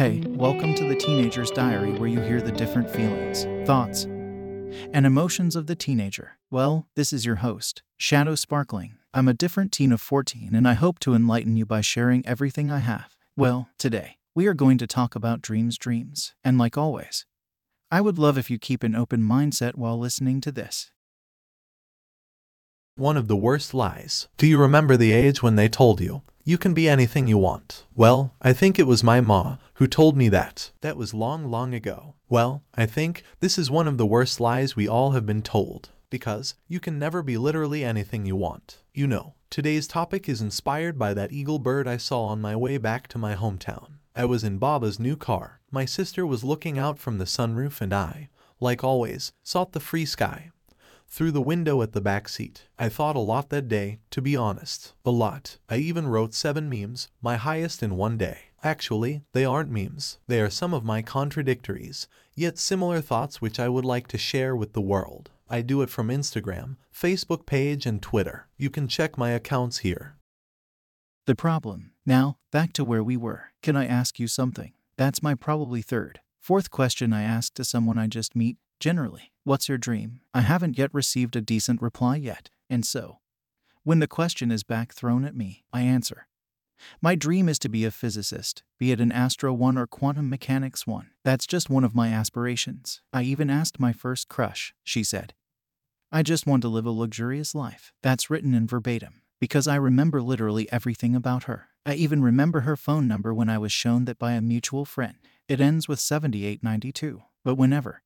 Hey, welcome to the Teenager's Diary, where you hear the different feelings, thoughts, and emotions of the teenager. Well, this is your host, Shadow Sparkling. I'm a different teen of 14, and I hope to enlighten you by sharing everything I have. Well, today, we are going to talk about dreams, dreams, and like always, I would love if you keep an open mindset while listening to this. One of the worst lies. Do you remember the age when they told you, you can be anything you want? Well, I think it was my ma who told me that. That was long, long ago. Well, I think this is one of the worst lies we all have been told. Because you can never be literally anything you want. You know, today's topic is inspired by that eagle bird I saw on my way back to my hometown. I was in Baba's new car. My sister was looking out from the sunroof, and I, like always, sought the free sky through the window at the back seat. I thought a lot that day, to be honest. A lot. I even wrote seven memes, my highest in one day. Actually, they aren't memes. They are some of my contradictories, yet similar thoughts which I would like to share with the world. I do it from Instagram, Facebook page, and Twitter. You can check my accounts here. The problem. Now, back to where we were. Can I ask you something? That's my probably third, fourth question I ask to someone I just meet, generally. What's your dream? I haven't yet received a decent reply yet, and so, when the question is back thrown at me, I answer. My dream is to be a physicist, be it an Astro 1 or quantum mechanics 1. That's just one of my aspirations. I even asked my first crush, she said. I just want to live a luxurious life. That's written in verbatim, because I remember literally everything about her. I even remember her phone number when I was shown that by a mutual friend. It ends with 7892. But whenever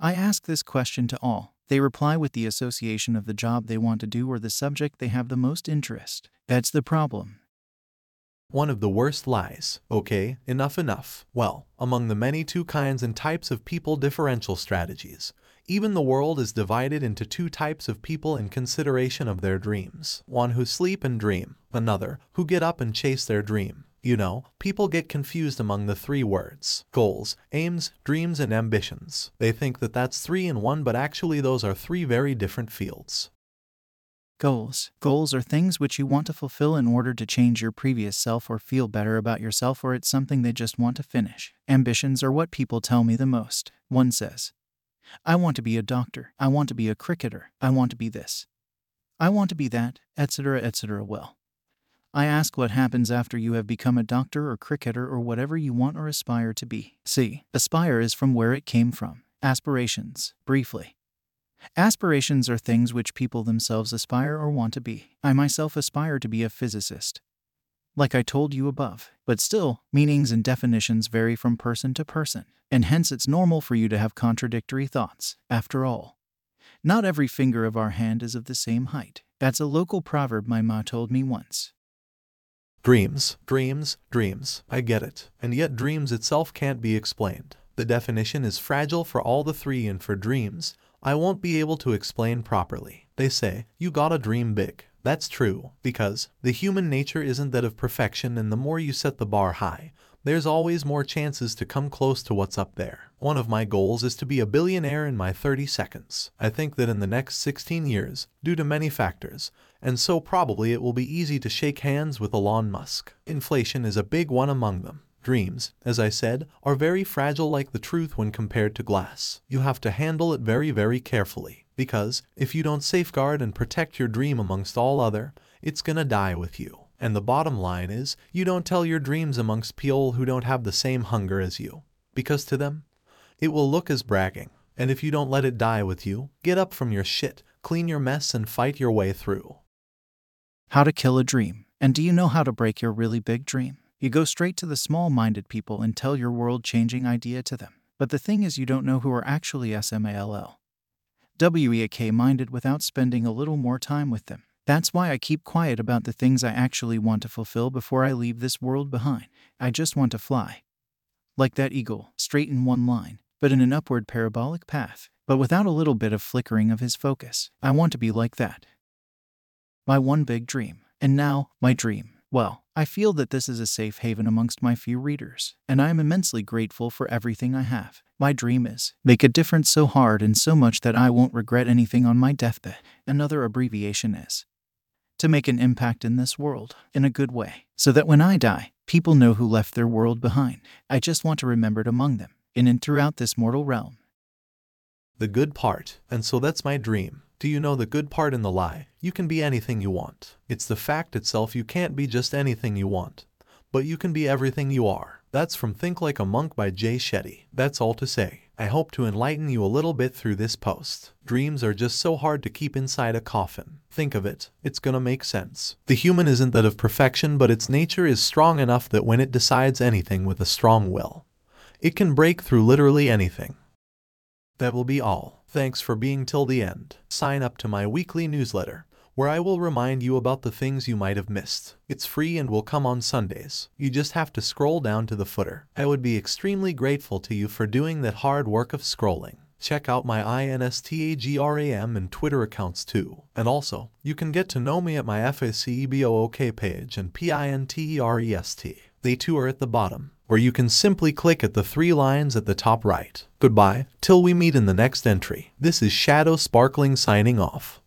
I ask this question to all. They reply with the association of the job they want to do or the subject they have the most interest. That's the problem. One of the worst lies. Okay, enough, enough. Well, among the many two kinds and types of people differential strategies, even the world is divided into two types of people in consideration of their dreams. One who sleep and dream, another who get up and chase their dream. You know, people get confused among the three words goals, aims, dreams, and ambitions. They think that that's three in one, but actually, those are three very different fields. Goals. Goals are things which you want to fulfill in order to change your previous self or feel better about yourself, or it's something they just want to finish. Ambitions are what people tell me the most. One says, I want to be a doctor. I want to be a cricketer. I want to be this. I want to be that, etc., etc. Well, I ask what happens after you have become a doctor or cricketer or whatever you want or aspire to be. See, aspire is from where it came from. Aspirations, briefly. Aspirations are things which people themselves aspire or want to be. I myself aspire to be a physicist. Like I told you above, but still, meanings and definitions vary from person to person, and hence it's normal for you to have contradictory thoughts. After all, not every finger of our hand is of the same height. That's a local proverb my ma told me once. Dreams, dreams, dreams. I get it. And yet dreams itself can't be explained. The definition is fragile for all the three and for dreams, I won't be able to explain properly. They say, you gotta dream big. That's true, because the human nature isn't that of perfection and the more you set the bar high, there's always more chances to come close to what's up there. One of my goals is to be a billionaire in my 30 seconds. I think that in the next 16 years, due to many factors, and so probably it will be easy to shake hands with Elon Musk. Inflation is a big one among them. Dreams, as I said, are very fragile like the truth when compared to glass. You have to handle it very, very carefully, because if you don't safeguard and protect your dream amongst all other, it's gonna die with you. And the bottom line is, you don't tell your dreams amongst people who don't have the same hunger as you, because to them, it will look as bragging. And if you don't let it die with you, get up from your shit, clean your mess, and fight your way through. How to kill a dream. And do you know how to break your really big dream? You go straight to the small minded people and tell your world changing idea to them. But the thing is, you don't know who are actually SMALL. WEAK minded without spending a little more time with them. That's why I keep quiet about the things I actually want to fulfill before I leave this world behind. I just want to fly. Like that eagle, straight in one line, but in an upward parabolic path, but without a little bit of flickering of his focus. I want to be like that. My one big dream. And now, my dream. Well, I feel that this is a safe haven amongst my few readers, and I am immensely grateful for everything I have. My dream is make a difference so hard and so much that I won't regret anything on my deathbed. Another abbreviation is to make an impact in this world in a good way, so that when I die, People know who left their world behind. I just want to remember it among them, in and throughout this mortal realm. The good part, and so that's my dream. Do you know the good part in the lie? You can be anything you want. It's the fact itself you can't be just anything you want. But you can be everything you are. That's from Think Like a Monk by Jay Shetty. That's all to say. I hope to enlighten you a little bit through this post. Dreams are just so hard to keep inside a coffin. Think of it, it's gonna make sense. The human isn't that of perfection, but its nature is strong enough that when it decides anything with a strong will, it can break through literally anything. That will be all. Thanks for being till the end. Sign up to my weekly newsletter, where I will remind you about the things you might have missed. It's free and will come on Sundays. You just have to scroll down to the footer. I would be extremely grateful to you for doing that hard work of scrolling. Check out my INSTAGRAM and Twitter accounts too. And also, you can get to know me at my FACEBOOK page and PINTEREST. They too are at the bottom, where you can simply click at the three lines at the top right. Goodbye, till we meet in the next entry. This is Shadow Sparkling signing off.